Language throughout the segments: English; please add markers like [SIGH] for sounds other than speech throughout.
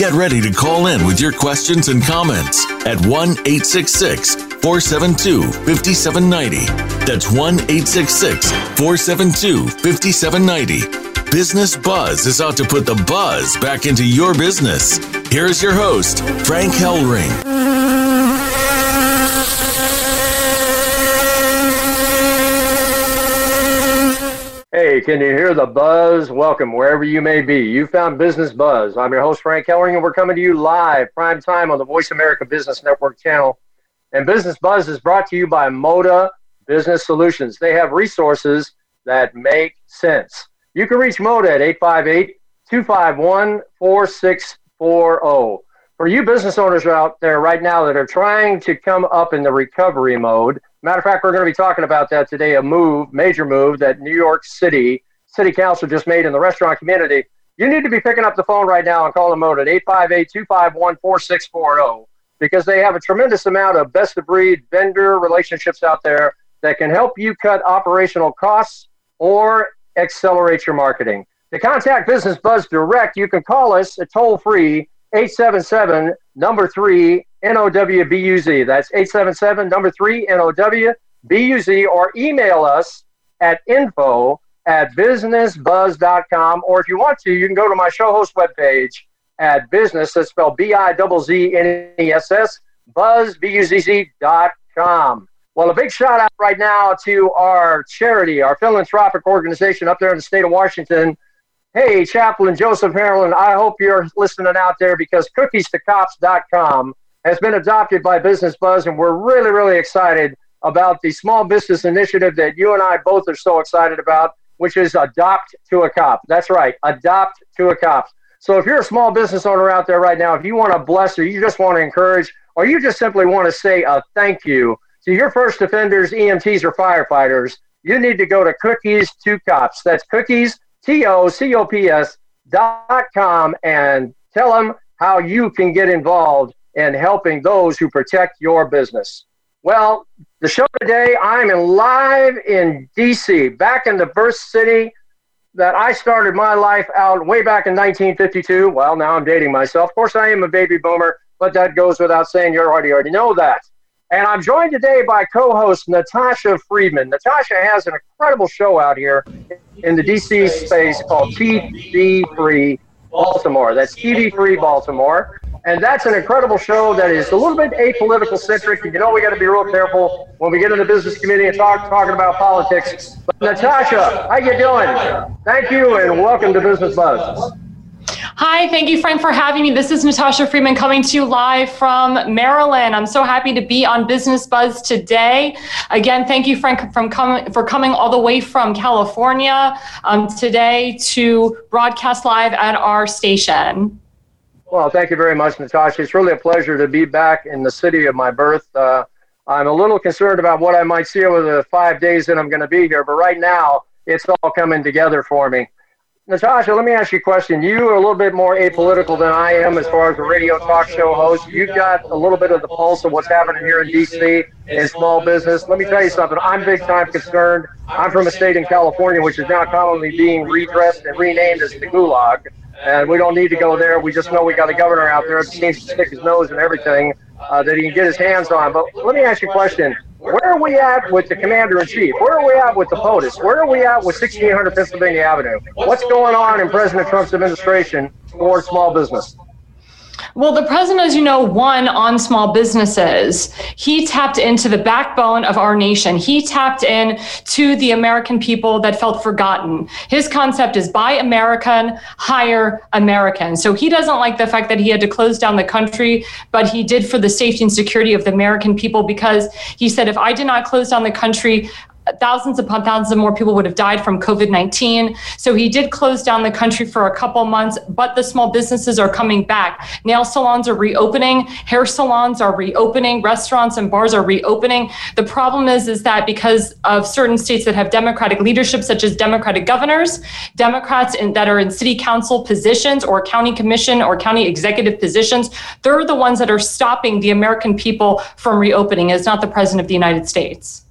Get ready to call in with your questions and comments at 1 866 472 5790. That's 1 866 472 5790. Business Buzz is out to put the buzz back into your business. Here's your host, Frank Hellring. Can you hear the buzz? Welcome wherever you may be. You found Business Buzz. I'm your host, Frank Hellring, and we're coming to you live, prime time on the Voice America Business Network channel. And Business Buzz is brought to you by Moda Business Solutions. They have resources that make sense. You can reach Moda at 858 251 4640. For you business owners out there right now that are trying to come up in the recovery mode, Matter of fact, we're going to be talking about that today a move, major move that New York City City Council just made in the restaurant community. You need to be picking up the phone right now and calling Moda at 858 251 4640 because they have a tremendous amount of best of breed vendor relationships out there that can help you cut operational costs or accelerate your marketing. To contact Business Buzz Direct, you can call us at toll free 877 number three NOWBUZ. That's 877 number three NOWBUZ or email us at info at businessbuzz.com. Or if you want to, you can go to my show host webpage at business, that's spelled B I Z N E S S, buzz, B U Z Z dot com. Well, a big shout out right now to our charity, our philanthropic organization up there in the state of Washington Hey, Chaplain Joseph Harlan, I hope you're listening out there because cookies2cops.com has been adopted by Business Buzz, and we're really, really excited about the small business initiative that you and I both are so excited about, which is Adopt to a Cop. That's right, Adopt to a Cop. So if you're a small business owner out there right now, if you want to bless or you just want to encourage, or you just simply want to say a thank you to your first offenders, EMTs, or firefighters, you need to go to Cookies to Cops. That's Cookies T-O-C-O-P-S dot com and tell them how you can get involved in helping those who protect your business. Well, the show today, I'm in live in DC, back in the birth city that I started my life out way back in 1952. Well, now I'm dating myself. Of course, I am a baby boomer, but that goes without saying. You already already know that. And I'm joined today by co host Natasha Friedman. Natasha has an incredible show out here in the DC space called TV Free Baltimore. That's TV Free Baltimore. And that's an incredible show that is a little bit apolitical centric. You know, we got to be real careful when we get in the business community and talk talking about politics. But Natasha, how you doing? Thank you and welcome to Business Buzz. Hi, thank you, Frank, for having me. This is Natasha Freeman coming to you live from Maryland. I'm so happy to be on Business Buzz today. Again, thank you, Frank, from coming for coming all the way from California um, today to broadcast live at our station. Well, thank you very much, Natasha. It's really a pleasure to be back in the city of my birth. Uh, I'm a little concerned about what I might see over the five days that I'm going to be here, but right now it's all coming together for me. Natasha, let me ask you a question. You are a little bit more apolitical than I am as far as a radio talk show host. You've got a little bit of the pulse of what's happening here in D.C. in small business. Let me tell you something. I'm big time concerned. I'm from a state in California which is now commonly being redressed and renamed as the Gulag. And we don't need to go there. We just know we got a governor out there that seems to stick his nose in everything uh, that he can get his hands on. But let me ask you a question. Where are we at with the commander in chief? Where are we at with the POTUS? Where are we at with 1600 Pennsylvania Avenue? What's going on in President Trump's administration for small business? Well, the president, as you know, won on small businesses. He tapped into the backbone of our nation. He tapped in to the American people that felt forgotten. His concept is buy American, hire American. So he doesn't like the fact that he had to close down the country, but he did for the safety and security of the American people because he said, if I did not close down the country, thousands upon thousands of more people would have died from COVID 19. So he did close down the country for a couple months, but the small businesses are coming back. Nail salons are reopening, hair salons are reopening, restaurants and bars are reopening. The problem is, is that because of certain states that have Democratic leadership, such as Democratic governors, Democrats in, that are in city council positions or county commission or county executive positions, they're the ones that are stopping the American people from reopening. It's not the president of the United States.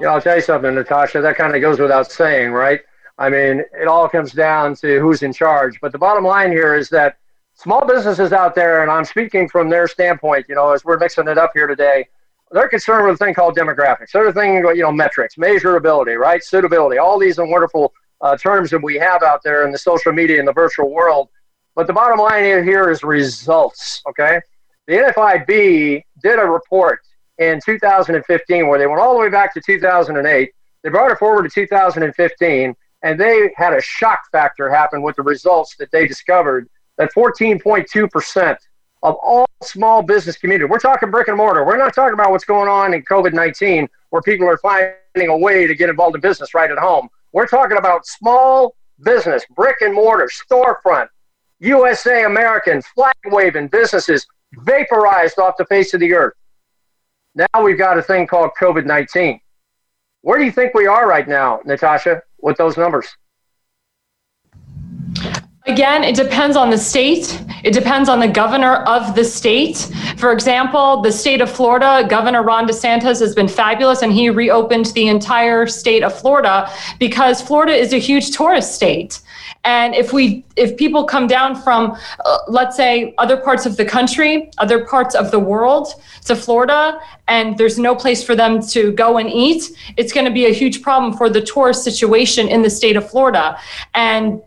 Yeah, I'll tell you something, Natasha. That kind of goes without saying, right? I mean, it all comes down to who's in charge. But the bottom line here is that small businesses out there, and I'm speaking from their standpoint, you know, as we're mixing it up here today, they're concerned with a thing called demographics. They're thinking, you know, metrics, measurability, right? Suitability, all these wonderful uh, terms that we have out there in the social media and the virtual world. But the bottom line here is results, okay? The NFIB did a report in 2015 where they went all the way back to 2008. They brought it forward to 2015, and they had a shock factor happen with the results that they discovered that 14.2% of all small business community, we're talking brick and mortar, we're not talking about what's going on in COVID 19 where people are finding a way to get involved in business right at home. We're talking about small business, brick and mortar, storefront, USA American, flag waving businesses vaporized off the face of the earth. Now we've got a thing called COVID 19. Where do you think we are right now, Natasha, with those numbers? Again, it depends on the state. It depends on the governor of the state. For example, the state of Florida, Governor Ron DeSantis has been fabulous and he reopened the entire state of Florida because Florida is a huge tourist state. And if we if people come down from uh, let's say other parts of the country, other parts of the world to Florida and there's no place for them to go and eat, it's going to be a huge problem for the tourist situation in the state of Florida. And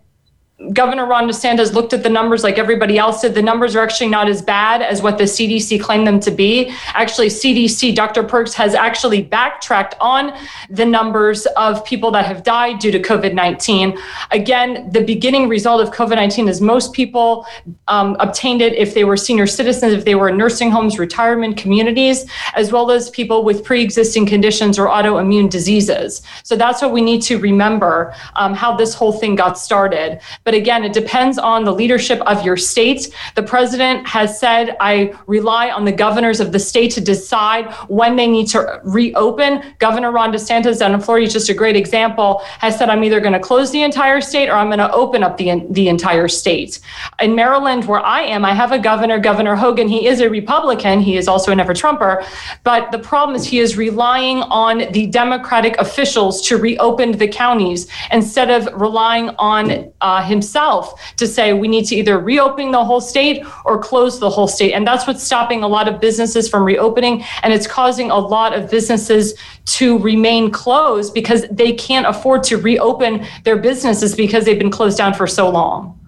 Governor Ron DeSantis looked at the numbers like everybody else did. The numbers are actually not as bad as what the CDC claimed them to be. Actually, CDC, Dr. Birx has actually backtracked on the numbers of people that have died due to COVID 19. Again, the beginning result of COVID 19 is most people um, obtained it if they were senior citizens, if they were in nursing homes, retirement communities, as well as people with pre existing conditions or autoimmune diseases. So that's what we need to remember um, how this whole thing got started. But again, it depends on the leadership of your state. The president has said, I rely on the governors of the state to decide when they need to reopen. Governor Ron DeSantis down in Florida is just a great example, has said, I'm either going to close the entire state or I'm going to open up the, the entire state. In Maryland, where I am, I have a governor, Governor Hogan. He is a Republican. He is also a never Trumper. But the problem is he is relying on the Democratic officials to reopen the counties instead of relying on uh, himself to say we need to either reopen the whole state or close the whole state. And that's what's stopping a lot of businesses from reopening. And it's causing a lot of businesses to remain closed because they can't afford to reopen their businesses because they've been closed down for so long.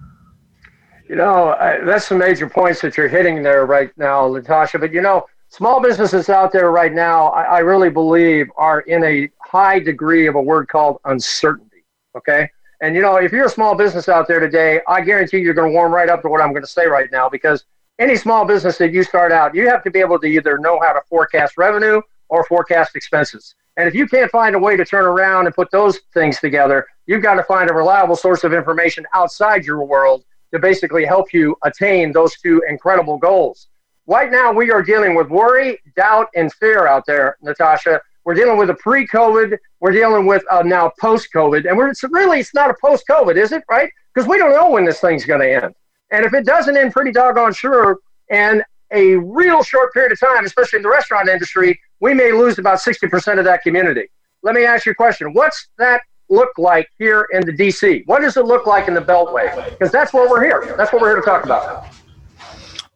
You know, uh, that's some major points that you're hitting there right now, Natasha. But you know, small businesses out there right now, I, I really believe, are in a high degree of a word called uncertainty. Okay. And you know, if you're a small business out there today, I guarantee you're going to warm right up to what I'm going to say right now because any small business that you start out, you have to be able to either know how to forecast revenue or forecast expenses. And if you can't find a way to turn around and put those things together, you've got to find a reliable source of information outside your world to basically help you attain those two incredible goals. Right now, we are dealing with worry, doubt, and fear out there, Natasha. We're dealing with a pre-COVID. We're dealing with uh, now post-COVID, and we're it's really it's not a post-COVID, is it? Right? Because we don't know when this thing's going to end, and if it doesn't end pretty doggone sure, and a real short period of time, especially in the restaurant industry, we may lose about sixty percent of that community. Let me ask you a question: What's that look like here in the DC? What does it look like in the Beltway? Because that's where we're here. That's what we're here to talk about.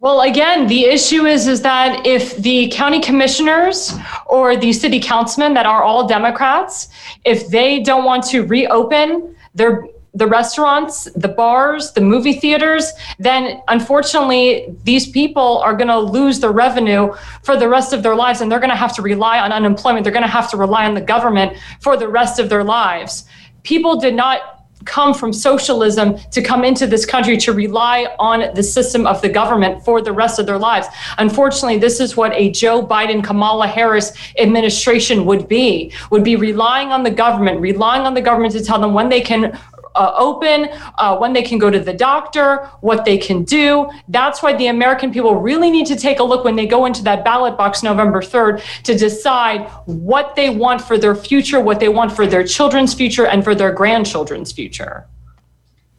Well, again, the issue is is that if the county commissioners or the city councilmen that are all Democrats, if they don't want to reopen their the restaurants, the bars, the movie theaters, then unfortunately these people are going to lose their revenue for the rest of their lives and they're going to have to rely on unemployment. They're going to have to rely on the government for the rest of their lives. People did not come from socialism to come into this country to rely on the system of the government for the rest of their lives. Unfortunately, this is what a Joe Biden Kamala Harris administration would be would be relying on the government, relying on the government to tell them when they can uh, open, uh, when they can go to the doctor, what they can do. That's why the American people really need to take a look when they go into that ballot box November 3rd to decide what they want for their future, what they want for their children's future, and for their grandchildren's future.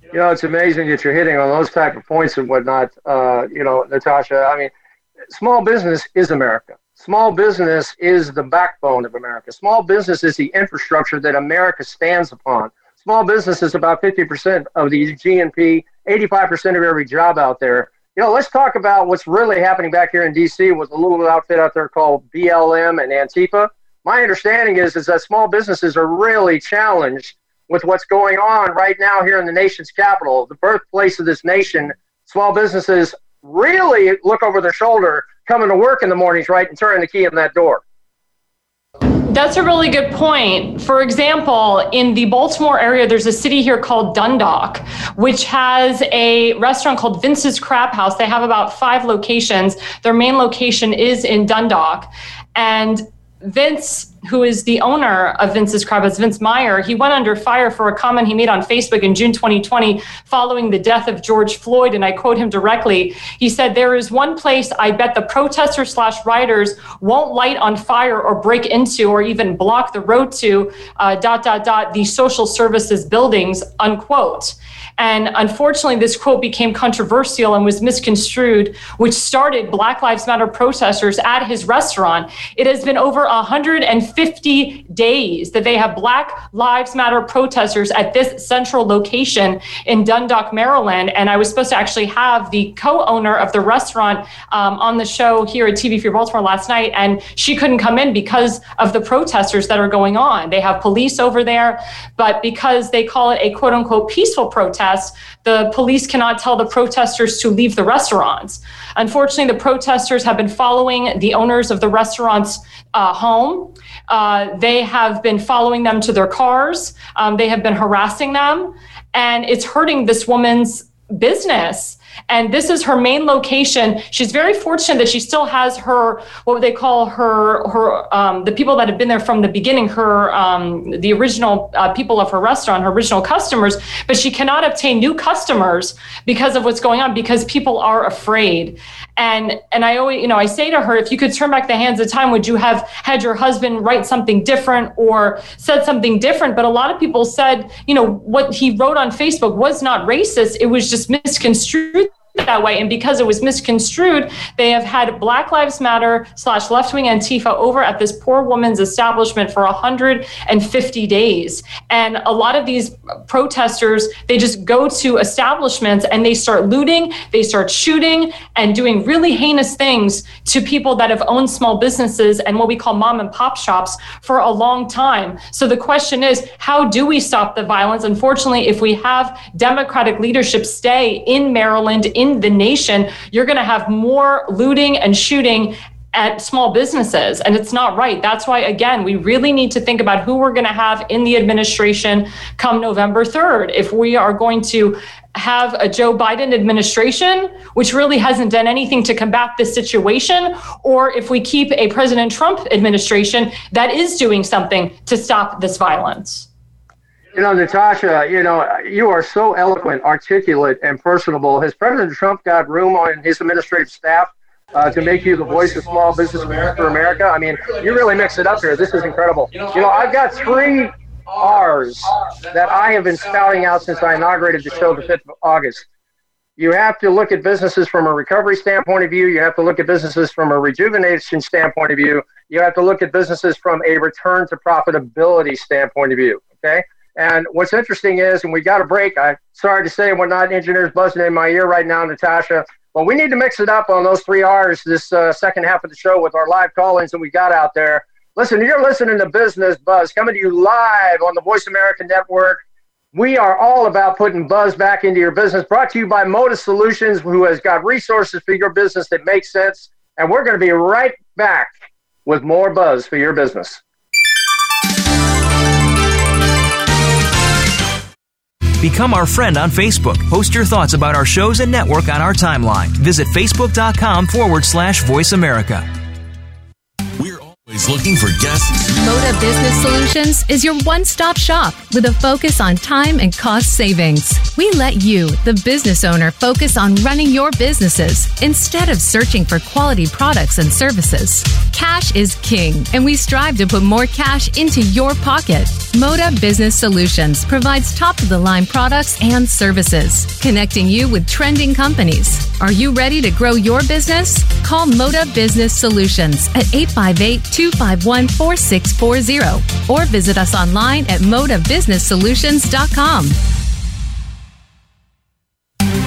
You know, it's amazing that you're hitting on those type of points and whatnot. Uh, you know, Natasha, I mean, small business is America. Small business is the backbone of America. Small business is the infrastructure that America stands upon small business is about 50% of the GNP, 85% of every job out there. You know, let's talk about what's really happening back here in DC with a little outfit out there called BLM and Antifa. My understanding is, is that small businesses are really challenged with what's going on right now here in the nation's capital, the birthplace of this nation. Small businesses really look over their shoulder coming to work in the mornings, right, and turning the key in that door. That's a really good point. For example, in the Baltimore area, there's a city here called Dundalk, which has a restaurant called Vince's Crab House. They have about five locations. Their main location is in Dundalk. And Vince who is the owner of Vince's Crab House, Vince Meyer, he went under fire for a comment he made on Facebook in June 2020 following the death of George Floyd. And I quote him directly. He said, There is one place I bet the protesters slash rioters won't light on fire or break into or even block the road to uh, dot, dot, dot, the social services buildings, unquote. And unfortunately, this quote became controversial and was misconstrued, which started Black Lives Matter protesters at his restaurant. It has been over 150 days that they have Black Lives Matter protesters at this central location in Dundalk, Maryland. And I was supposed to actually have the co owner of the restaurant um, on the show here at TV Free Baltimore last night, and she couldn't come in because of the protesters that are going on. They have police over there, but because they call it a quote unquote peaceful protest, the police cannot tell the protesters to leave the restaurants. Unfortunately, the protesters have been following the owners of the restaurants uh, home. Uh, they have been following them to their cars. Um, they have been harassing them, and it's hurting this woman's business. And this is her main location. She's very fortunate that she still has her, what they call her, her um, the people that have been there from the beginning, her, um, the original uh, people of her restaurant, her original customers, but she cannot obtain new customers because of what's going on because people are afraid. And, and I always, you know, I say to her, if you could turn back the hands of time, would you have had your husband write something different or said something different? But a lot of people said, you know, what he wrote on Facebook was not racist. It was just misconstrued that way. And because it was misconstrued, they have had Black Lives Matter slash left wing Antifa over at this poor woman's establishment for 150 days. And a lot of these protesters, they just go to establishments and they start looting, they start shooting, and doing really heinous things to people that have owned small businesses and what we call mom and pop shops for a long time. So the question is, how do we stop the violence? Unfortunately, if we have Democratic leadership stay in Maryland, in in the nation, you're going to have more looting and shooting at small businesses and it's not right. That's why again we really need to think about who we're going to have in the administration come november 3rd if we are going to have a joe biden administration which really hasn't done anything to combat this situation or if we keep a president trump administration that is doing something to stop this violence you know, Natasha, you know, you are so eloquent, articulate, and personable. Has President Trump got room on his administrative staff uh, to make you the voice of small business for America? I mean, you really mix it up here. This is incredible. You know, I've got three R's that I have been spouting out since I inaugurated the show the 5th of August. You have to look at businesses from a recovery standpoint of view. You have to look at businesses from a rejuvenation standpoint of view. You have to look at businesses from a return to profitability standpoint of view. Okay. And what's interesting is, and we got a break. I sorry to say, we're not engineers buzzing in my ear right now, Natasha. But we need to mix it up on those three R's this uh, second half of the show with our live call-ins that we got out there. Listen, you're listening to Business Buzz coming to you live on the Voice America Network. We are all about putting buzz back into your business. Brought to you by Modus Solutions, who has got resources for your business that make sense. And we're going to be right back with more buzz for your business. Become our friend on Facebook. Post your thoughts about our shows and network on our timeline. Visit facebook.com forward slash voice America. We're always looking for guests. Moda Business Solutions is your one stop shop with a focus on time and cost savings. We let you, the business owner, focus on running your businesses instead of searching for quality products and services. Cash is king, and we strive to put more cash into your pocket. Moda Business Solutions provides top of the line products and services, connecting you with trending companies. Are you ready to grow your business? Call Moda Business Solutions at 858 251 4640 or visit us online at modabusinesssolutions.com.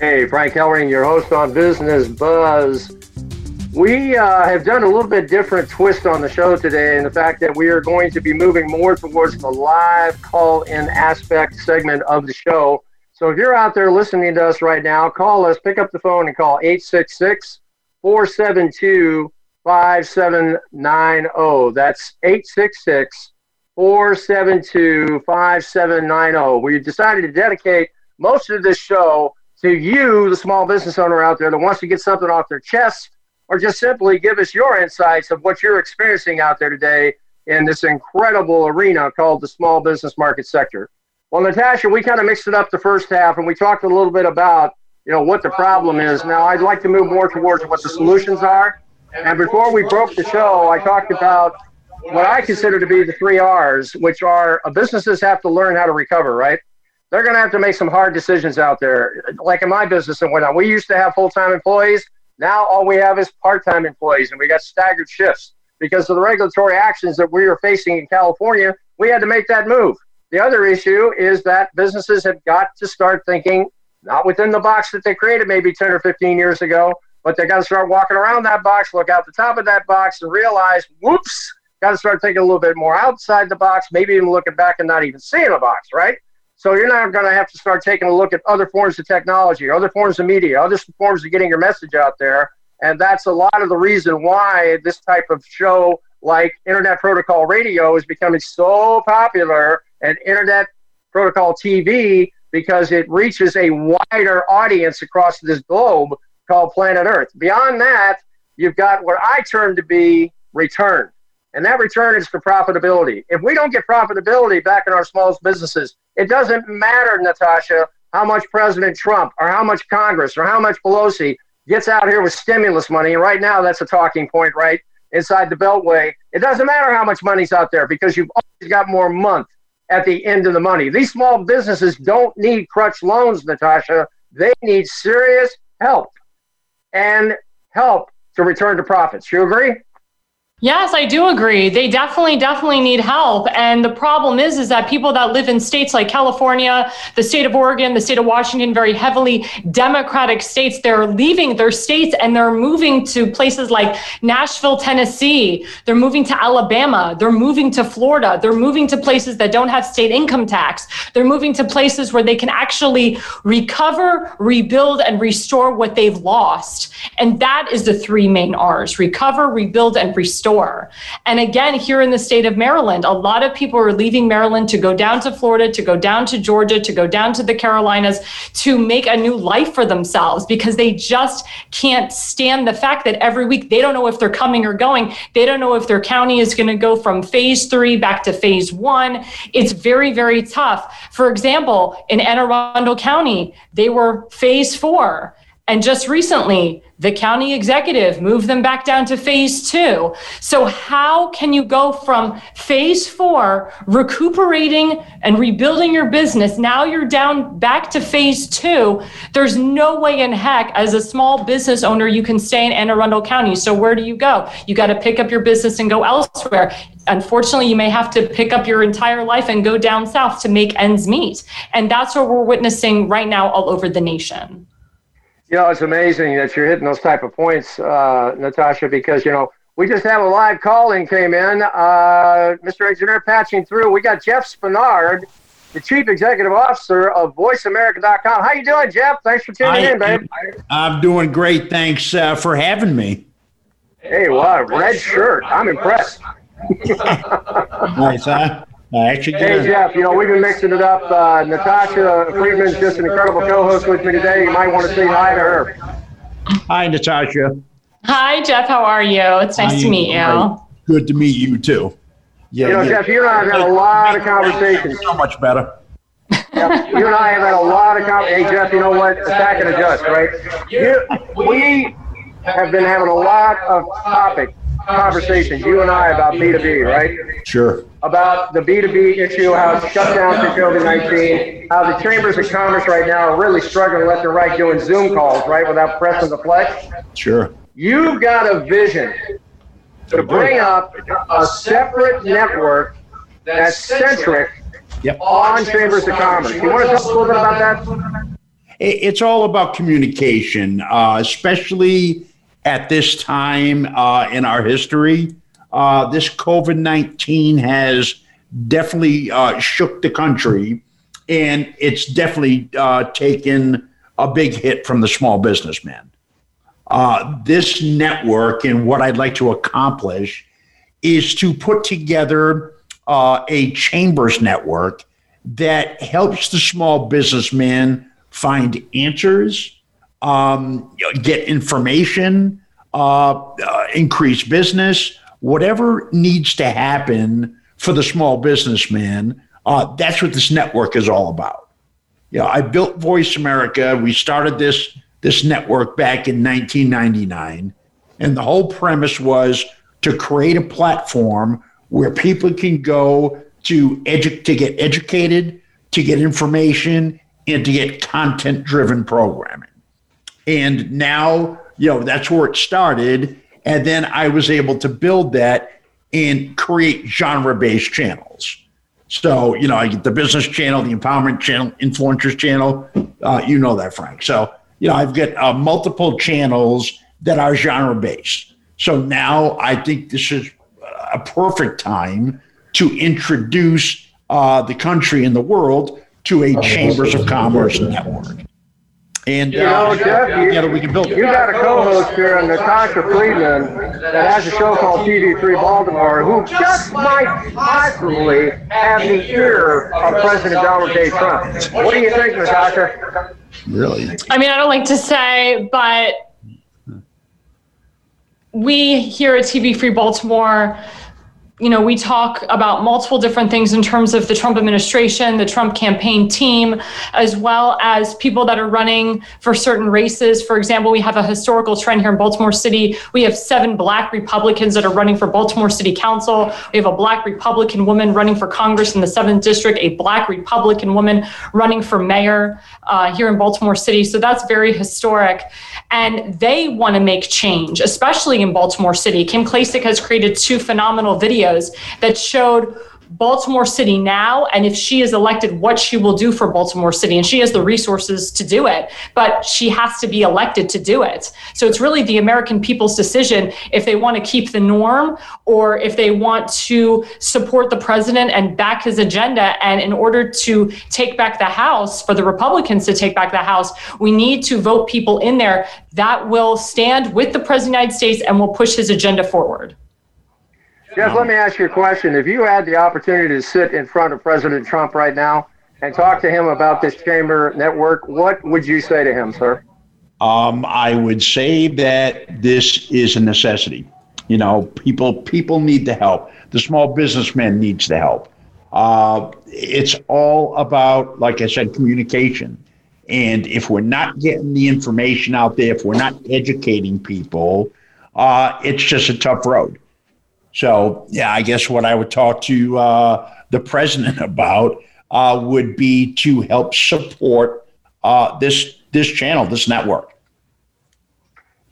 Hey, Frank Hellring, your host on Business Buzz. We uh, have done a little bit different twist on the show today, in the fact that we are going to be moving more towards the live call-in aspect segment of the show. So if you're out there listening to us right now, call us, pick up the phone and call 866 472 5790. That's 866 472 5790. We decided to dedicate most of this show to you, the small business owner out there that wants to get something off their chest, or just simply give us your insights of what you're experiencing out there today in this incredible arena called the small business market sector. Well, Natasha, we kind of mixed it up the first half, and we talked a little bit about you know what the problem is. Now, I'd like to move more towards what the solutions are. And before we broke the show, I talked about what I consider to be the three R's, which are uh, businesses have to learn how to recover, right? They're going to have to make some hard decisions out there. Like in my business and whatnot, we used to have full time employees. Now all we have is part time employees, and we got staggered shifts because of the regulatory actions that we are facing in California. We had to make that move. The other issue is that businesses have got to start thinking not within the box that they created maybe 10 or 15 years ago, but they got to start walking around that box, look out the top of that box, and realize, whoops, got to start thinking a little bit more outside the box, maybe even looking back and not even seeing a box, right? So you're not going to have to start taking a look at other forms of technology, other forms of media, other forms of getting your message out there. And that's a lot of the reason why this type of show, like Internet Protocol Radio, is becoming so popular and Internet Protocol TV because it reaches a wider audience across this globe called planet Earth. Beyond that, you've got what I term to be return. And that return is for profitability. If we don't get profitability back in our smallest businesses, it doesn't matter, Natasha, how much President Trump or how much Congress or how much Pelosi gets out here with stimulus money. And right now, that's a talking point, right? Inside the Beltway. It doesn't matter how much money's out there because you've always got more month at the end of the money. These small businesses don't need crutch loans, Natasha. They need serious help and help to return to profits. You agree? Yes, I do agree. They definitely, definitely need help. And the problem is, is that people that live in states like California, the state of Oregon, the state of Washington, very heavily Democratic states, they're leaving their states and they're moving to places like Nashville, Tennessee. They're moving to Alabama. They're moving to Florida. They're moving to places that don't have state income tax. They're moving to places where they can actually recover, rebuild, and restore what they've lost. And that is the three main R's recover, rebuild, and restore store. And again, here in the state of Maryland, a lot of people are leaving Maryland to go down to Florida, to go down to Georgia, to go down to the Carolinas to make a new life for themselves because they just can't stand the fact that every week they don't know if they're coming or going. They don't know if their county is going to go from phase three back to phase one. It's very, very tough. For example, in Anne Arundel County, they were phase four. And just recently, the county executive moved them back down to phase two. So, how can you go from phase four, recuperating and rebuilding your business? Now you're down back to phase two. There's no way in heck, as a small business owner, you can stay in Anne Arundel County. So, where do you go? You got to pick up your business and go elsewhere. Unfortunately, you may have to pick up your entire life and go down south to make ends meet. And that's what we're witnessing right now all over the nation. You know, it's amazing that you're hitting those type of points, uh, Natasha, because, you know, we just have a live call calling came in. Uh, Mr. Engineer patching through. We got Jeff Spenard, the Chief Executive Officer of VoiceAmerica.com. How you doing, Jeff? Thanks for tuning I, in, babe. I'm doing great. Thanks uh, for having me. Hey, wow, red shirt. I'm impressed. [LAUGHS] nice, huh? Actually hey, Jeff, you know, we've been mixing it up. Uh, Natasha Friedman's just an incredible co host with me today. You might want to say hi to her. Hi, Natasha. Hi, Jeff. How are you? It's nice to meet you. Good to meet you, too. Yeah, you know, yeah. Jeff, you and I have had a lot of conversations. So much better. Yep. You and I have had a lot of conversations. Hey, Jeff, you know what? Attack and adjust, right? You, we have been having a lot of topics conversations, you and I, about B2B, right? Sure. About the B2B issue, how it's shut down through COVID 19, how the chambers of commerce right now are really struggling left and right doing Zoom calls, right, without pressing the flex. Sure. You've got a vision to bring up a separate network that's centric yep. on chambers of commerce. You want to talk a little bit about that? It's all about communication, uh, especially at this time uh, in our history. Uh, this COVID 19 has definitely uh, shook the country, and it's definitely uh, taken a big hit from the small businessman. Uh, this network and what I'd like to accomplish is to put together a chambers network that helps the small businessman find answers um, get information, uh, uh, increase business, whatever needs to happen for the small businessman. Uh, that's what this network is all about. Yeah, I built Voice America. We started this this network back in 1999, and the whole premise was to create a platform where people can go to edu- to get educated, to get information, and to get content driven programming. And now, you know, that's where it started. And then I was able to build that and create genre based channels. So, you know, I get the business channel, the empowerment channel, influencers channel. Uh, you know that, Frank. So, you know, I've got uh, multiple channels that are genre based. So now I think this is a perfect time to introduce uh, the country and the world to a Chambers of Commerce network. And you know, uh, Jeff, you, together we can build it. You got a co-host here, Natasha Friedman, that has a show called TV Free Baltimore, who just might possibly have the ear of President Donald J. Trump. What do you think, Natasha? Really? I mean, I don't like to say, but we here at TV Free Baltimore you know, we talk about multiple different things in terms of the Trump administration, the Trump campaign team, as well as people that are running for certain races. For example, we have a historical trend here in Baltimore City. We have seven black Republicans that are running for Baltimore City Council. We have a black Republican woman running for Congress in the 7th District, a black Republican woman running for mayor uh, here in Baltimore City. So that's very historic. And they want to make change, especially in Baltimore City. Kim Klacik has created two phenomenal videos videos that showed Baltimore City now, and if she is elected, what she will do for Baltimore City. And she has the resources to do it, but she has to be elected to do it. So it's really the American people's decision if they want to keep the norm or if they want to support the president and back his agenda. And in order to take back the House, for the Republicans to take back the House, we need to vote people in there that will stand with the president of the United States and will push his agenda forward. Jeff, let me ask you a question. If you had the opportunity to sit in front of President Trump right now and talk to him about this chamber network, what would you say to him, sir? Um, I would say that this is a necessity. You know, people people need the help. The small businessman needs the help. Uh, it's all about, like I said, communication. And if we're not getting the information out there, if we're not educating people, uh, it's just a tough road. So, yeah, I guess what I would talk to uh, the president [LAUGHS] about uh, would be to help support uh, this this channel, this network.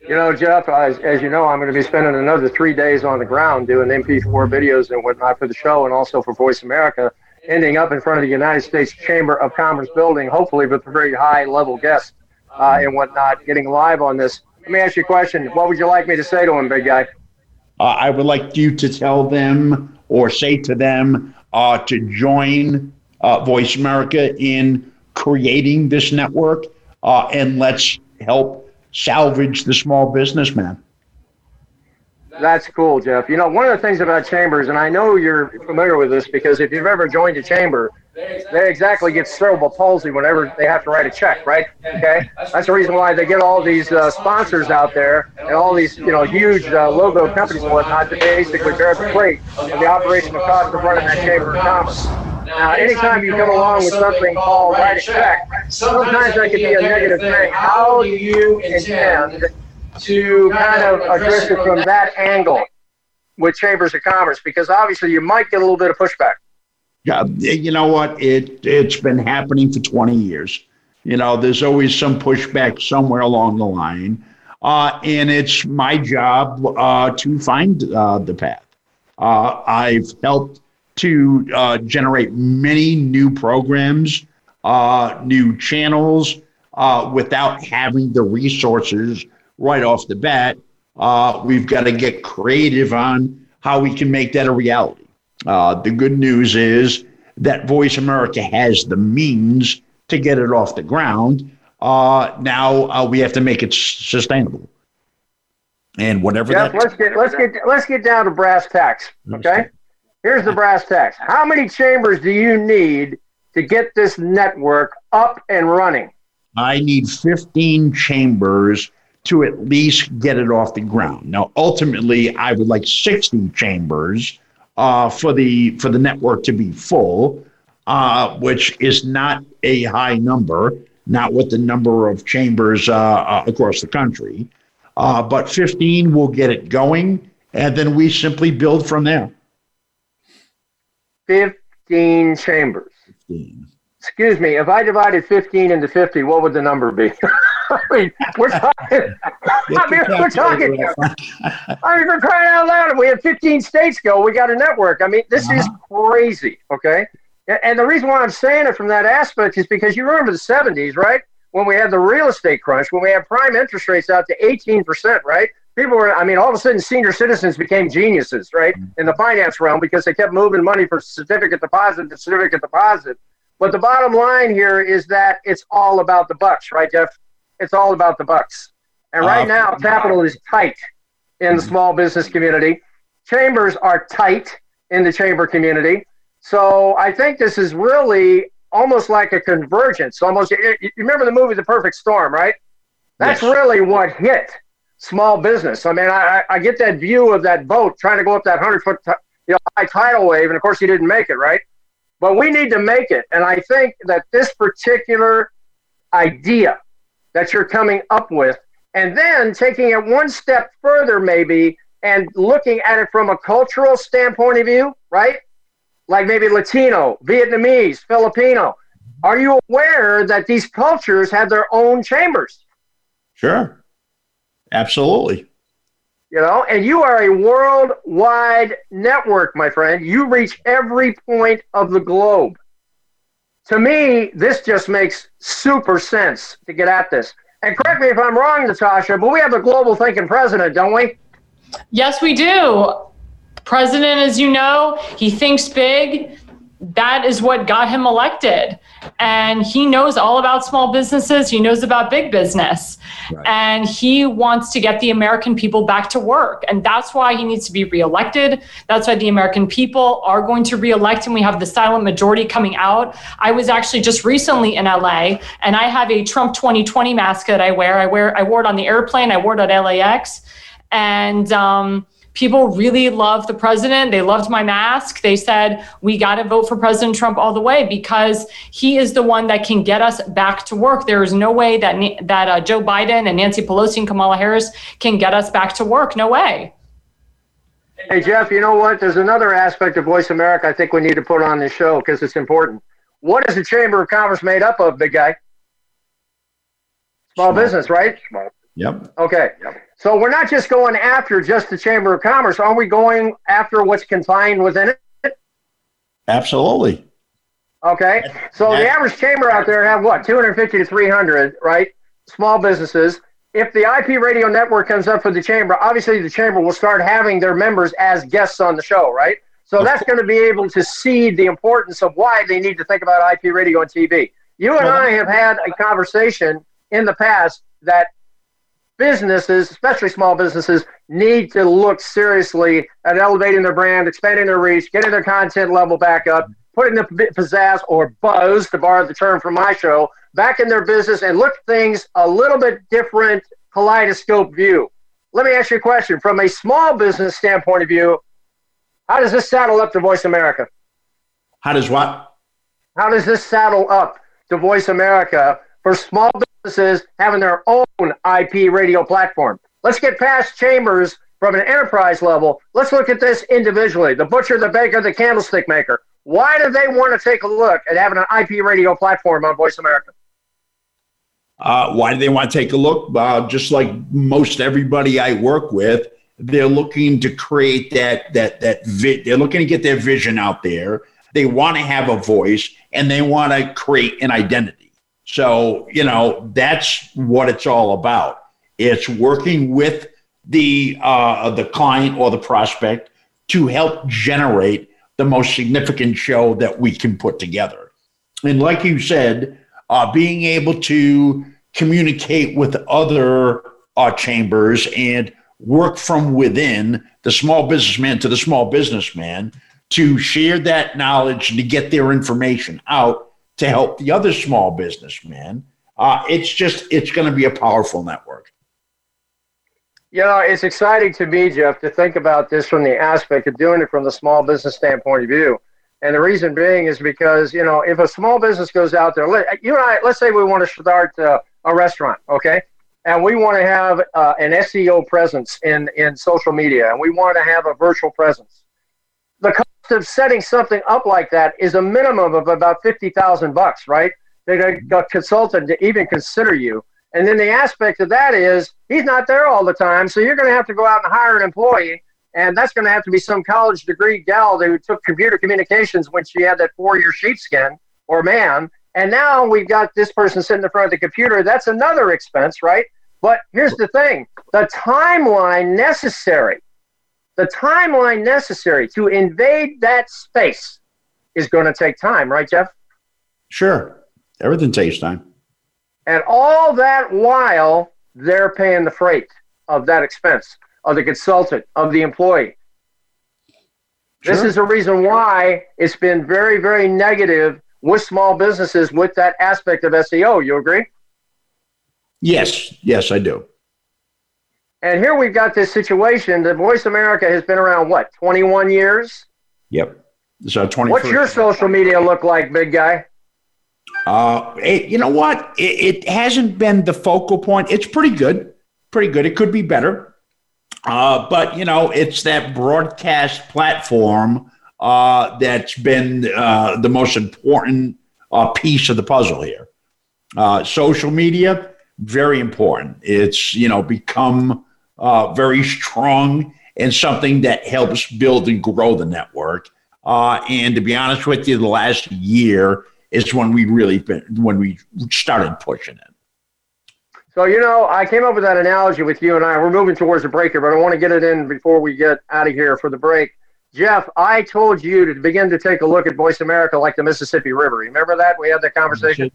You know, Jeff, as, as, you know, I'm going to be spending another three days on the ground doing MP4 videos and whatnot for the show and also for Voice America, ending up in front of the United States Chamber of Commerce building, hopefully with a very high level guest uh, and whatnot, getting live on this. Let me ask you a question. What would you like me to say to him, big guy? Uh, I would like you to tell them or say to them uh, to join uh, Voice America in creating this network uh, and let's help salvage the small businessman. That's cool, Jeff. You know, one of the things about chambers, and I know you're familiar with this because if you've ever joined a chamber, they exactly get cerebral palsy whenever they have to write a check, right? Okay, that's the reason why they get all these uh, sponsors out there and all these you know huge uh, logo companies and whatnot to basically bear the weight of the operational cost of running that chamber of commerce. Now, anytime you come along with something called write a check, sometimes that could be a negative thing. How do you intend to kind of address it from that angle with chambers of commerce? Because obviously you might get a little bit of pushback. Yeah, you know what? It it's been happening for 20 years. You know, there's always some pushback somewhere along the line, uh, and it's my job uh, to find uh, the path. Uh, I've helped to uh, generate many new programs, uh, new channels, without having the resources right off the bat. we've got to get creative on how we can make that a reality. Uh, the good news is that Voice America has the means to get it off the ground. Uh, now uh, we have to make it sustainable. And whatever Jeff, that. Let's get let's get let's get down to brass tacks. Okay. Here's the brass tacks. How many chambers do you need to get this network up and running? I need 15 chambers to at least get it off the ground. Now, ultimately, I would like 60 chambers uh, for the for the network to be full, uh, which is not a high number, not with the number of chambers uh, uh across the country. Uh, but 15 will get it going, and then we simply build from there. 15 chambers. 15. Excuse me, if I divided 15 into 50, what would the number be? [LAUGHS] I mean, we're talking. [LAUGHS] I mean, we're talking. I mean, we're crying out loud. We have 15 states go. We got a network. I mean, this uh-huh. is crazy. Okay. And the reason why I'm saying it from that aspect is because you remember the 70s, right? When we had the real estate crunch, when we had prime interest rates out to 18%, right? People were, I mean, all of a sudden senior citizens became geniuses, right? In the finance realm because they kept moving money from certificate deposit to certificate deposit. But the bottom line here is that it's all about the bucks, right, Jeff? It's all about the bucks. And right uh, now, capital is tight in the small business community. Chambers are tight in the chamber community. So I think this is really almost like a convergence. Almost, you remember the movie The Perfect Storm, right? That's yes. really what hit small business. I mean, I, I get that view of that boat trying to go up that hundred foot, you know, high tidal wave, and of course, he didn't make it, right? But we need to make it. And I think that this particular idea that you're coming up with, and then taking it one step further, maybe, and looking at it from a cultural standpoint of view, right? Like maybe Latino, Vietnamese, Filipino. Are you aware that these cultures have their own chambers? Sure. Absolutely. You know, and you are a worldwide network, my friend. You reach every point of the globe. To me, this just makes super sense to get at this. And correct me if I'm wrong, Natasha, but we have a global thinking president, don't we? Yes, we do. President, as you know, he thinks big. That is what got him elected. And he knows all about small businesses. He knows about big business. Right. And he wants to get the American people back to work. And that's why he needs to be reelected. That's why the American people are going to reelect him. We have the silent majority coming out. I was actually just recently in LA and I have a Trump 2020 mask that I wear. I wear I wore it on the airplane, I wore it at LAX and um, people really loved the president. They loved my mask. They said, we got to vote for President Trump all the way because he is the one that can get us back to work. There is no way that, that uh, Joe Biden and Nancy Pelosi and Kamala Harris can get us back to work. No way. Hey, Jeff, you know what? There's another aspect of Voice America I think we need to put on this show because it's important. What is the Chamber of Commerce made up of, big guy? Small, Small. business, right? Small. Yep. Okay. Yep. So we're not just going after just the Chamber of Commerce. Are we going after what's confined within it? Absolutely. Okay. So the average chamber out there have what, 250 to 300, right? Small businesses. If the IP radio network comes up for the chamber, obviously the chamber will start having their members as guests on the show, right? So that's going to be able to see the importance of why they need to think about IP radio and TV. You and I have had a conversation in the past that businesses, especially small businesses, need to look seriously at elevating their brand, expanding their reach, getting their content level back up, putting the pizzazz or buzz, to borrow the term from my show, back in their business and look things a little bit different kaleidoscope view. Let me ask you a question from a small business standpoint of view. How does this saddle up to Voice America? How does what? How does this saddle up to Voice America for small businesses having their own IP radio platform. Let's get past chambers from an enterprise level. Let's look at this individually. The butcher, the baker, the candlestick maker. Why do they want to take a look at having an IP radio platform on Voice America? Uh, why do they want to take a look? Uh, just like most everybody I work with, they're looking to create that that that they're looking to get their vision out there. They want to have a voice and they want to create an identity. So, you know, that's what it's all about. It's working with the uh, the client or the prospect to help generate the most significant show that we can put together. And like you said, uh, being able to communicate with other uh, chambers and work from within the small businessman to the small businessman to share that knowledge and to get their information out to help the other small businessmen. Uh, it's just it's going to be a powerful network. You know, it's exciting to me, Jeff, to think about this from the aspect of doing it from the small business standpoint of view. And the reason being is because, you know, if a small business goes out there, let, you and I, let's say we want to start uh, a restaurant, okay? And we want to have uh, an SEO presence in, in social media, and we want to have a virtual presence. The of setting something up like that is a minimum of about fifty thousand bucks, right? They got a consultant to even consider you. And then the aspect of that is he's not there all the time, so you're going to have to go out and hire an employee, and that's going to have to be some college degree gal who took computer communications when she had that four year sheepskin or man. And now we've got this person sitting in front of the computer. That's another expense, right? But here's the thing the timeline necessary the timeline necessary to invade that space is going to take time, right, Jeff? Sure. Everything takes time. And all that while they're paying the freight of that expense, of the consultant, of the employee. Sure. This is the reason why it's been very, very negative with small businesses with that aspect of SEO. You agree? Yes, yes, I do. And here we've got this situation The Voice America has been around, what, 21 years? Yep. So 20. What's your social media look like, big guy? Uh, it, you know what? It, it, hasn't been the focal point. It's pretty good, pretty good. It could be better, uh, but you know, it's that broadcast platform uh, that's been uh, the most important uh, piece of the puzzle here. Uh, social media, very important. It's you know become uh, very strong and something that helps build and grow the network. Uh, and to be honest with you, the last year is when we really been, when we started pushing it. So you know, I came up with that analogy with you and I. We're moving towards the here, but I want to get it in before we get out of here for the break. Jeff, I told you to begin to take a look at Voice America like the Mississippi River. Remember that? We had that conversation.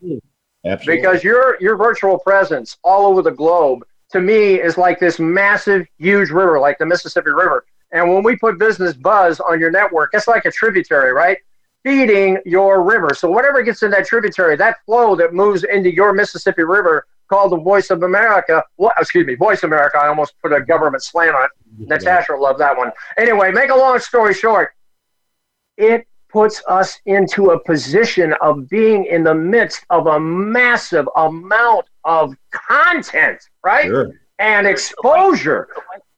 Absolutely. Because your your virtual presence all over the globe to me is like this massive, huge river, like the Mississippi River. And when we put Business Buzz on your network, it's like a tributary, right? Feeding your river. So whatever gets in that tributary, that flow that moves into your Mississippi River, called the Voice of America. Well, excuse me, Voice America. I almost put a government slant on it. Yeah. Natasha loved that one. Anyway, make a long story short, it puts us into a position of being in the midst of a massive amount of content, right? Sure. And exposure.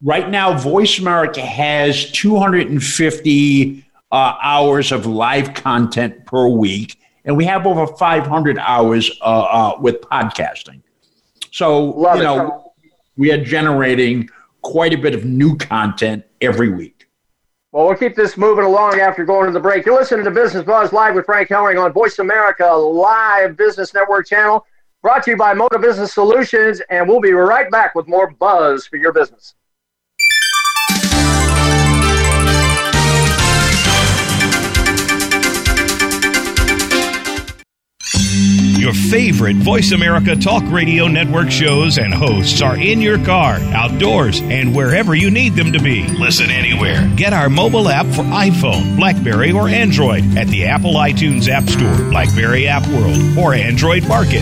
Right now, Voice America has 250 uh, hours of live content per week, and we have over 500 hours uh, uh, with podcasting. So, Love you know, it. we are generating quite a bit of new content every week. Well, we'll keep this moving along after going to the break. You're listening to Business Buzz Live with Frank Hellring on Voice America Live Business Network channel, brought to you by Moda Business Solutions, and we'll be right back with more buzz for your business. Your favorite Voice America Talk Radio Network shows and hosts are in your car, outdoors, and wherever you need them to be. Listen anywhere. Get our mobile app for iPhone, Blackberry, or Android at the Apple iTunes App Store, Blackberry App World, or Android Market.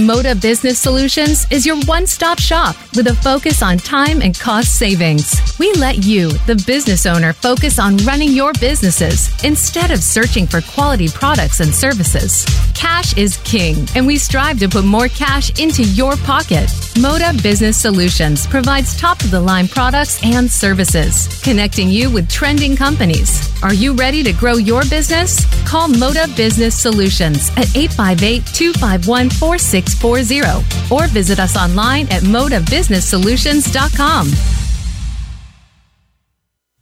Moda Business Solutions is your one stop shop with a focus on time and cost savings. We let you, the business owner, focus on running your businesses instead of searching for quality products and services. Cash is king, and we strive to put more cash into your pocket. Moda Business Solutions provides top of the line products and services, connecting you with trending companies. Are you ready to grow your business? Call Moda Business Solutions at 858 251 4640 or visit us online at modabusinesssolutions.com.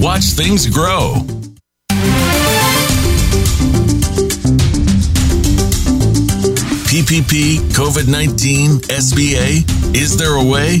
watch things grow. PPP, COVID 19, SBA, is there a way?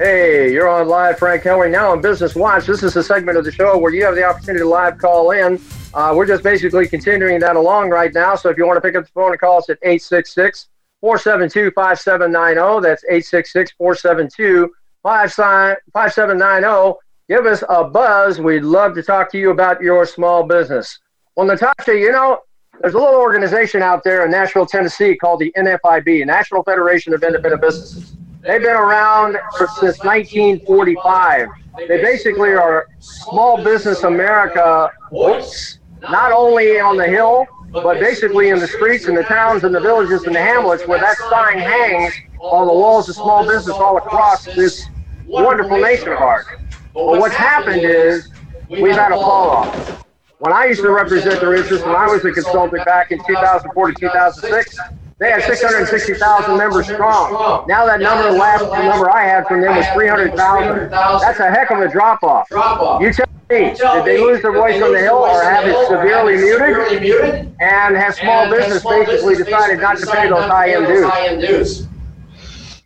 Hey, you're on live, Frank Hellring, now on Business Watch. This is a segment of the show where you have the opportunity to live call in. Uh, we're just basically continuing that along right now. So if you want to pick up the phone and call us at 866 472 5790, that's 866 472 5790. Give us a buzz. We'd love to talk to you about your small business. Well, Natasha, you know, there's a little organization out there in Nashville, Tennessee called the NFIB, National Federation of Independent Businesses. They've been around since 1945. They basically are small business America books, not only on the hill, but basically in the streets and the towns and the villages and the hamlets where that sign hangs on the walls of small business all across this wonderful nation of ours. But what's happened is we've had a fall off. When I used to represent their interests, when I was a consultant back in 2004 to 2006, they had 660,000 members strong. Now that number, last number I had from them was 300,000. That's a heck of a drop off. You tell me, did they lose their voice on the hill or have it severely muted? And has small business basically decided not to pay those high end dues?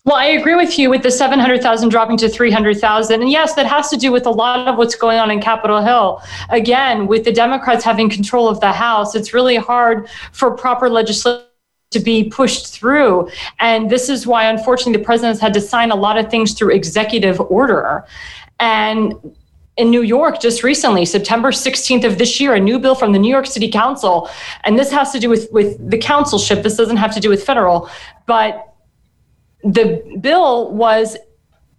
Well, I agree with you with the 700,000 dropping to 300,000. And yes, that has to do with a lot of what's going on in Capitol Hill. Again, with the Democrats having control of the House, it's really hard for proper legislation to be pushed through. And this is why, unfortunately, the president has had to sign a lot of things through executive order. And in New York just recently, September 16th of this year, a new bill from the New York City Council, and this has to do with, with the councilship, this doesn't have to do with federal, but the bill was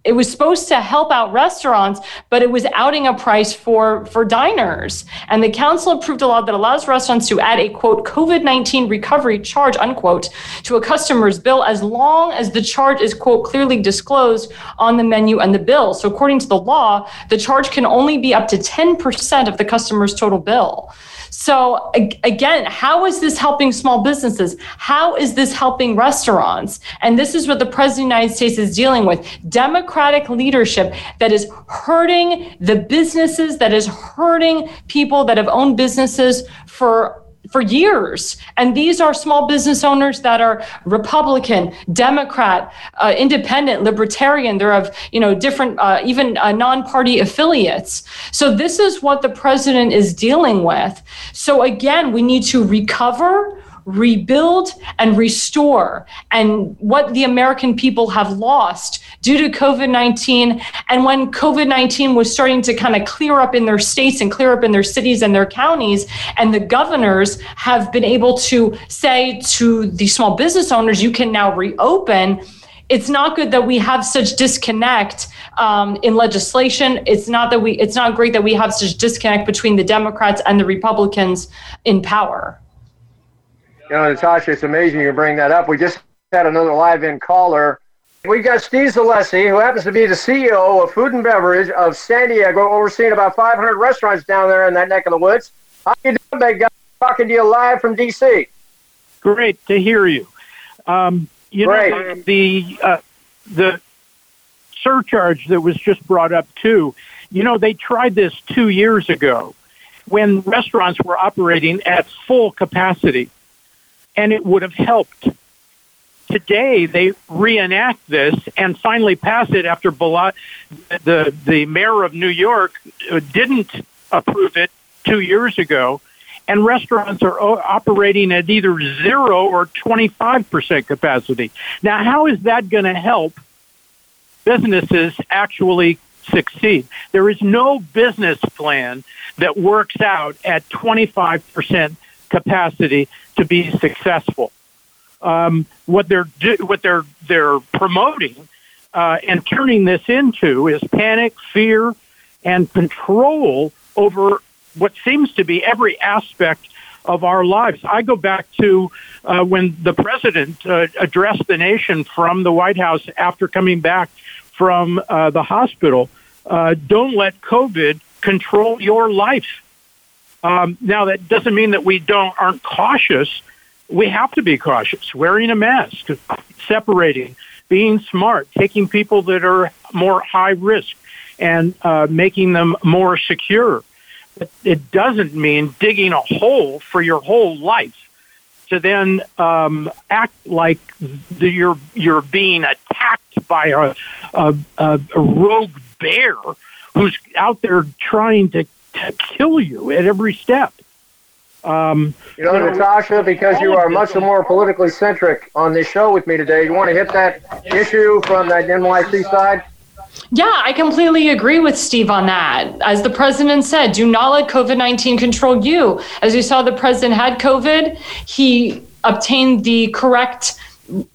it was supposed to help out restaurants, but it was outing a price for for diners. And the council approved a law that allows restaurants to add a quote COVID nineteen recovery charge unquote to a customer's bill as long as the charge is quote clearly disclosed on the menu and the bill. So according to the law, the charge can only be up to ten percent of the customer's total bill. So again, how is this helping small businesses? How is this helping restaurants? And this is what the president of the United States is dealing with. Democratic leadership that is hurting the businesses, that is hurting people that have owned businesses for for years. And these are small business owners that are Republican, Democrat, uh, Independent, Libertarian. They're of you know different, uh, even uh, non-party affiliates. So this is what the president is dealing with. So again, we need to recover rebuild and restore and what the American people have lost due to COVID 19. And when COVID 19 was starting to kind of clear up in their states and clear up in their cities and their counties, and the governors have been able to say to the small business owners, you can now reopen it's not good that we have such disconnect um, in legislation. It's not that we. It's not great that we have such disconnect between the Democrats and the Republicans in power. You know, Natasha, it's amazing you bring that up. We just had another live in caller. We got Steve Zalessi, who happens to be the CEO of Food and Beverage of San Diego, overseeing about 500 restaurants down there in that neck of the woods. How you doing, big guy? Talking to you live from D.C. Great to hear you. Um, you Great. know the uh, the surcharge that was just brought up too. You know they tried this two years ago when restaurants were operating at full capacity and it would have helped. Today, they reenact this and finally pass it after the, the mayor of New York uh, didn't approve it two years ago. And restaurants are operating at either zero or 25% capacity. Now, how is that going to help businesses actually succeed? There is no business plan that works out at 25% capacity to be successful. Um, what they're do, what they're they're promoting uh, and turning this into is panic, fear, and control over what seems to be every aspect of our lives. I go back to uh, when the president uh, addressed the nation from the White House after coming back from uh, the hospital. Uh, don't let COVID control your life. Um, now that doesn't mean that we don't aren't cautious. We have to be cautious. Wearing a mask, separating, being smart, taking people that are more high risk, and uh, making them more secure. But it doesn't mean digging a hole for your whole life to then um, act like the, you're you're being attacked by a, a, a, rogue bear who's out there trying to, to kill you at every step. Um, you know, Natasha, because you are much more politically centric on this show with me today, you want to hit that issue from that NYC side? Yeah, I completely agree with Steve on that. As the president said, do not let COVID 19 control you. As you saw, the president had COVID. He obtained the correct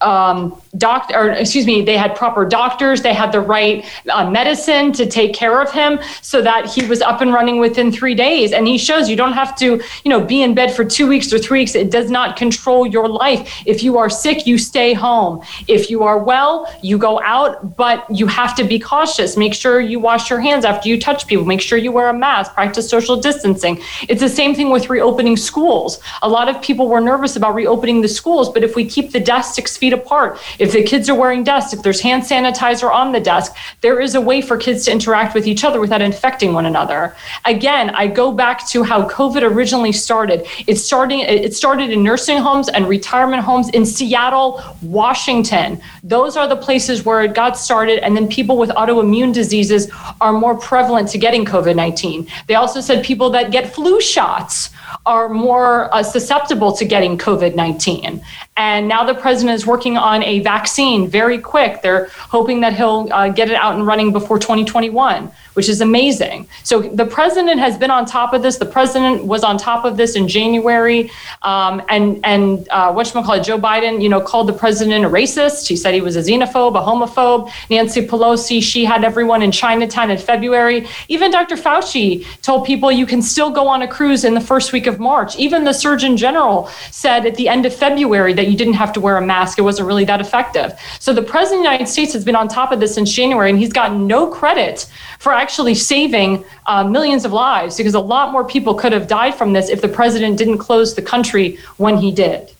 um, doctor, or excuse me, they had proper doctors, they had the right uh, medicine to take care of him so that he was up and running within three days. And he shows you don't have to, you know, be in bed for two weeks or three weeks. It does not control your life. If you are sick, you stay home. If you are well, you go out, but you have to be cautious. Make sure you wash your hands after you touch people. Make sure you wear a mask, practice social distancing. It's the same thing with reopening schools. A lot of people were nervous about reopening the schools, but if we keep the desks six feet apart, if the kids are wearing desks, if there's hand sanitizer on the desk, there is a way for kids to interact with each other without infecting one another. Again, I go back to how COVID originally started. It starting it started in nursing homes and retirement homes in Seattle, Washington. Those are the places where it got started and then people with autoimmune diseases are more prevalent to getting COVID-19. They also said people that get flu shots are more uh, susceptible to getting COVID 19. And now the president is working on a vaccine very quick. They're hoping that he'll uh, get it out and running before 2021 which is amazing. So the president has been on top of this. The president was on top of this in January, um, and and uh, what call it? Joe Biden, you know, called the president a racist. He said he was a xenophobe, a homophobe. Nancy Pelosi, she had everyone in Chinatown in February. Even Dr. Fauci told people you can still go on a cruise in the first week of March. Even the Surgeon General said at the end of February that you didn't have to wear a mask. It wasn't really that effective. So the president of the United States has been on top of this since January, and he's gotten no credit for actually saving uh, millions of lives because a lot more people could have died from this if the president didn't close the country when he did.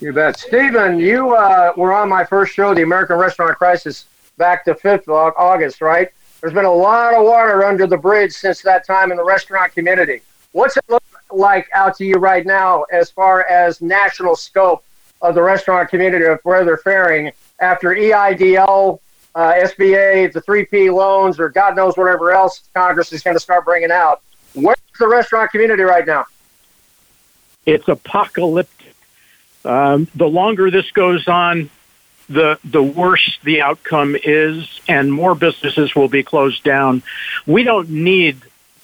You bet. Stephen, you uh, were on my first show, The American Restaurant Crisis, back to 5th of August, right? There's been a lot of water under the bridge since that time in the restaurant community. What's it look like out to you right now as far as national scope of the restaurant community of where they're faring after EIDL uh, SBA, the 3P loans, or God knows whatever else Congress is going to start bringing out. Where's the restaurant community right now? It's apocalyptic. Um, the longer this goes on, the the worse the outcome is, and more businesses will be closed down. We don't need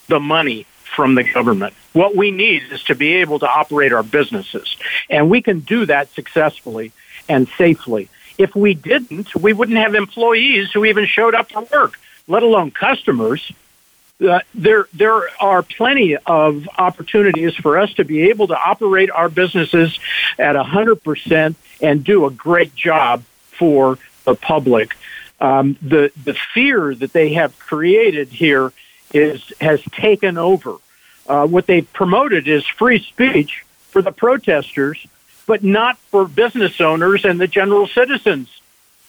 the money from the government. What we need is to be able to operate our businesses, and we can do that successfully and safely. If we didn't, we wouldn't have employees who even showed up to work, let alone customers. Uh, there, there are plenty of opportunities for us to be able to operate our businesses at 100% and do a great job for the public. Um, the, the fear that they have created here is, has taken over. Uh, what they've promoted is free speech for the protesters but not for business owners and the general citizens.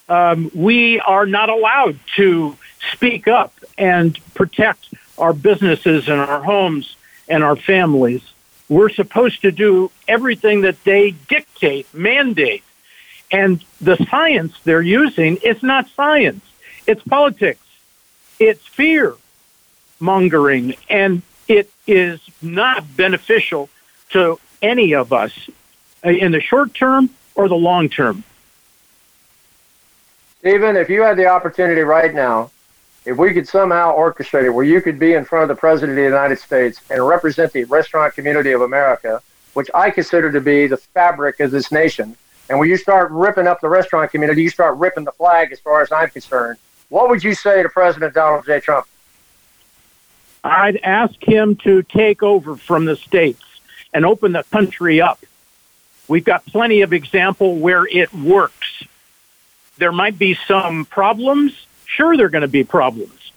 Um, we are not allowed to speak up and protect our businesses and our homes and our families. We're supposed to do everything that they dictate, mandate. And the science they're using is not science, it's politics, it's fear mongering, and it is not beneficial to any of us uh, in the short term or the long term? Stephen, if you had the opportunity right now, if we could somehow orchestrate it where you could be in front of the President of the United States and represent the restaurant community of America, which I consider to be the fabric of this nation, and when you start ripping up the restaurant community, you start ripping the flag as far as I'm concerned, what would you say to President Donald J. Trump? I'd ask him to take over from the states and open the country up We've got plenty of example where it works. There might be some problems. Sure, there are going to be problems.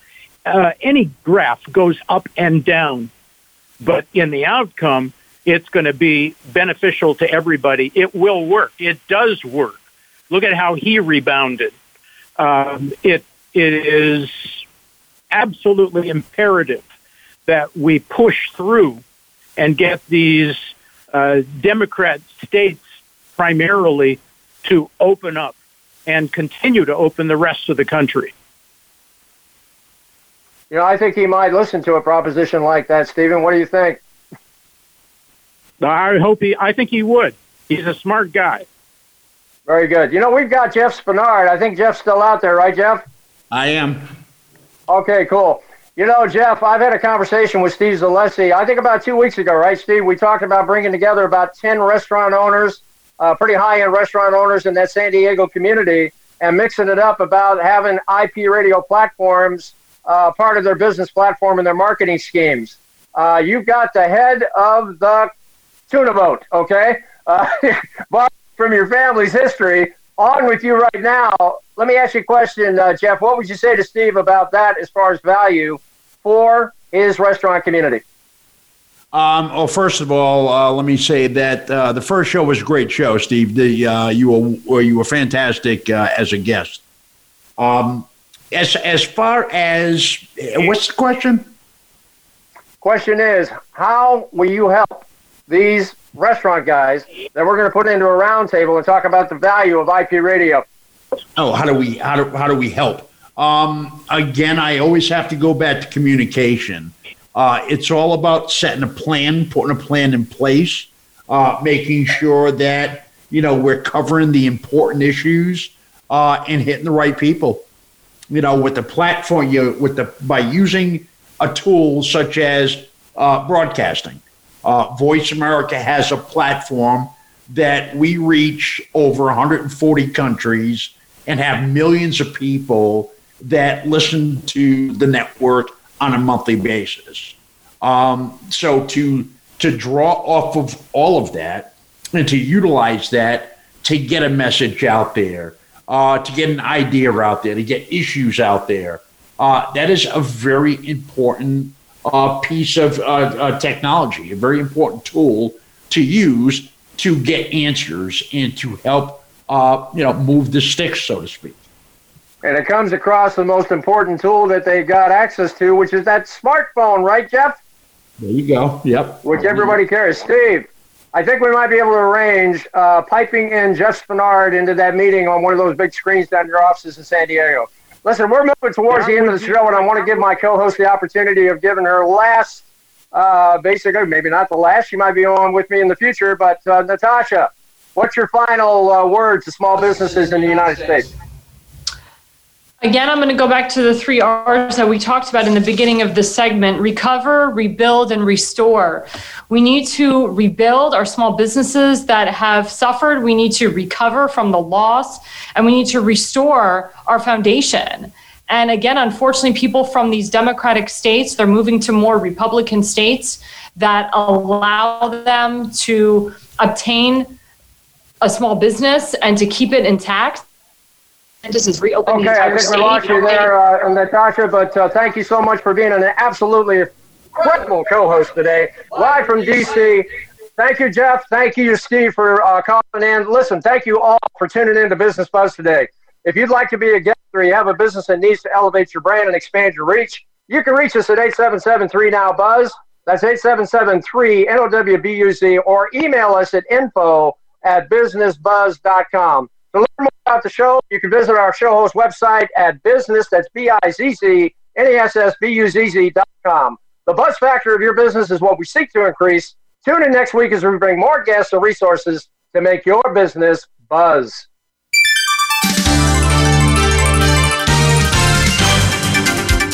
Uh, any graph goes up and down, but in the outcome, it's going to be beneficial to everybody. It will work. It does work. Look at how he rebounded. Um, it it is absolutely imperative that we push through and get these uh, Democrat states primarily to open up and continue to open the rest of the country. You know, I think he might listen to a proposition like that, Stephen. What do you think? I hope he. I think he would. He's a smart guy. Very good. You know, we've got Jeff Spenard. I think Jeff's still out there, right, Jeff? I am. Okay, cool. You know, Jeff, I've had a conversation with Steve Zalessi. I think about two weeks ago, right, Steve? We talked about bringing together about 10 restaurant owners, uh, pretty high end restaurant owners in that San Diego community, and mixing it up about having IP radio platforms uh, part of their business platform and their marketing schemes. Uh, you've got the head of the tuna boat, okay? Uh, [LAUGHS] from your family's history, on with you right now. Let me ask you a question, uh, Jeff. What would you say to Steve about that as far as value for his restaurant community? Um, well, first of all, uh, let me say that uh, the first show was a great show, Steve. The, uh, you were you were fantastic uh, as a guest. Um, as as far as what's the question? Question is, how will you help these restaurant guys that we're going to put into a roundtable and talk about the value of IP radio. Oh, how do we how do how do we help? Um, again, I always have to go back to communication. Uh, it's all about setting a plan, putting a plan in place, uh, making sure that you know we're covering the important issues uh, and hitting the right people. You know, with the platform, you with the by using a tool such as uh, broadcasting uh, Voice America has a platform that we reach over 140 countries and have millions of people that listen to the network on a monthly basis. Um, so to to draw off of all of that and to utilize that to get a message out there, uh, to get an idea out there, to get issues out there, uh, that is a very important uh, piece of technology, a very important tool to use to get answers and to help, uh, you know, move the sticks, so to speak. And it comes across the most important tool that they got access to, which is that smartphone, right, Jeff? There you go. Yep. Which everybody carries. Steve, I think we might be able to arrange uh, piping in Jeff Spenard into that meeting on one of those big screens down in your offices in San Diego. Listen, we're moving towards the end of the show, and I want to give my co-host the opportunity of giving her last, uh, basically, maybe not the last. She might be on with me in the future, but uh, Natasha, what's your final uh, word to small businesses in the United States? Again, I'm going to go back to the three R's that we talked about in the beginning of this segment recover, rebuild, and restore. We need to rebuild our small businesses that have suffered. We need to recover from the loss, and we need to restore our foundation. And again, unfortunately, people from these Democratic states, they're moving to more Republican states that allow them to obtain a small business and to keep it intact this is reopening okay, I think we lost you there, uh, Natasha, but uh, thank you so much for being an absolutely incredible co-host today, live from DC. Thank you, Jeff. Thank you, Steve, for uh, calling in. Listen, thank you all for tuning in to Business Buzz today. If you'd like to be a guest or you have a business that needs to elevate your brand and expand your reach, you can reach us at 8773 Now Buzz. That's 8773 NOWBUZ or email us at info at businessbuzz.com. To learn more about the show, you can visit our show host website at business, that's B-I-Z-Z, N-E-S-S-B-U-Z-Z dot com. The buzz factor of your business is what we seek to increase. Tune in next week as we bring more guests and resources to make your business buzz.